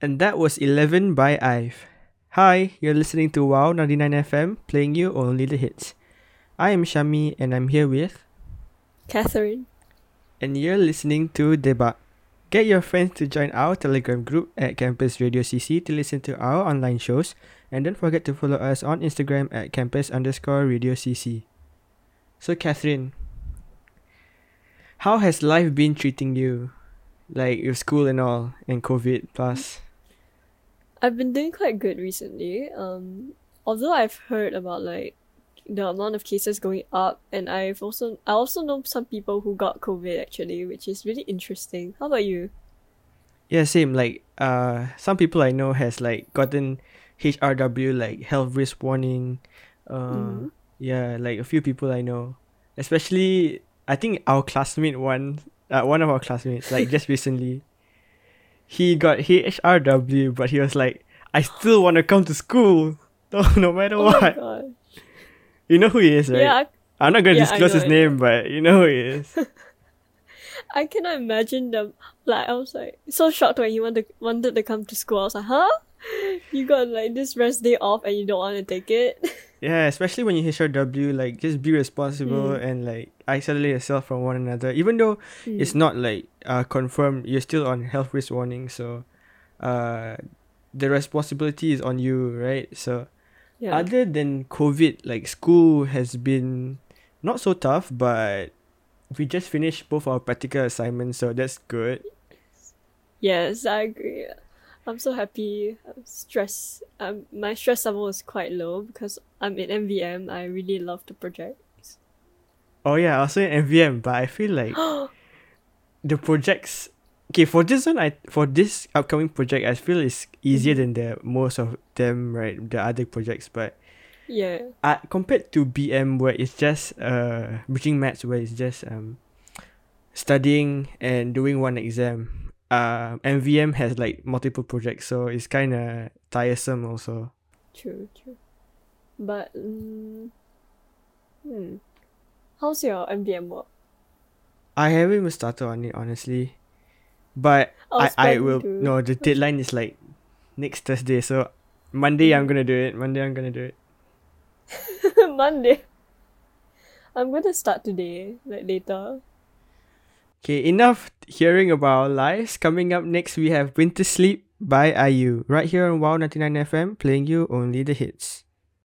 And that was 11 by Ive. Hi, you're listening to Wow 99 FM, playing you only the hits. I am Shami and I'm here with. Catherine. And you're listening to Daebak. Get your friends to join our Telegram group at Campus Radio CC to listen to our online shows. And don't forget to follow us on Instagram at campus underscore radio CC. So, Catherine, how has life been treating you? Like your school and all, and COVID plus? I've been doing quite good recently. Um, although I've heard about like the amount of cases going up, and I've also I also know some people who got COVID actually, which is really interesting. How about you? Yeah, same. Like, uh, some people I know has like gotten HRW, like health risk warning. Uh, Mhm. yeah, like a few people I know, especially I think our classmate one, uh, one of our classmates, like just recently, he got HRW, but he was like, I still want to come to school, no, no matter Oh what. You know who he is, right? Yeah, I, I'm not gonna Yeah, disclose his I know. name, but you know who he is. I cannot imagine them. Like I was like so shocked when he wanted wanted to come to school. I was like, huh? You got like this rest day off and you don't want to take it? Yeah, especially when you HRW, like just be responsible Mm. and like isolate yourself from one another. Even though it's not like uh confirmed, you're still on health risk warning. So, uh, the responsibility is on you, right? So, yeah. other than COVID, like school has been not so tough, but we just finished both our practical assignments, so that's good. Yes, I agree. I'm so happy. I'm stress. Um, my stress level is quite low because I'm in MVM. I really love the projects. Oh yeah, also in MVM, but I feel like the projects okay for this one I for this upcoming project I feel it's easier than the most of them right the other projects but yeah. uh, compared to BM where it's just uh bridging maths where it's just um studying and doing one exam uh MVM has like multiple projects so it's kind of tiresome also True. True. But um, hmm, how's your MVM work? I haven't even started on it honestly but I I, I will to. no the deadline is like next Thursday so Monday I'm gonna do it Monday I'm gonna do it Monday. I'm gonna start today, like later. Okay, enough hearing about our lives. Coming up next, we have Winter Sleep by IU, right here on Wow 99 FM, playing you only the hits.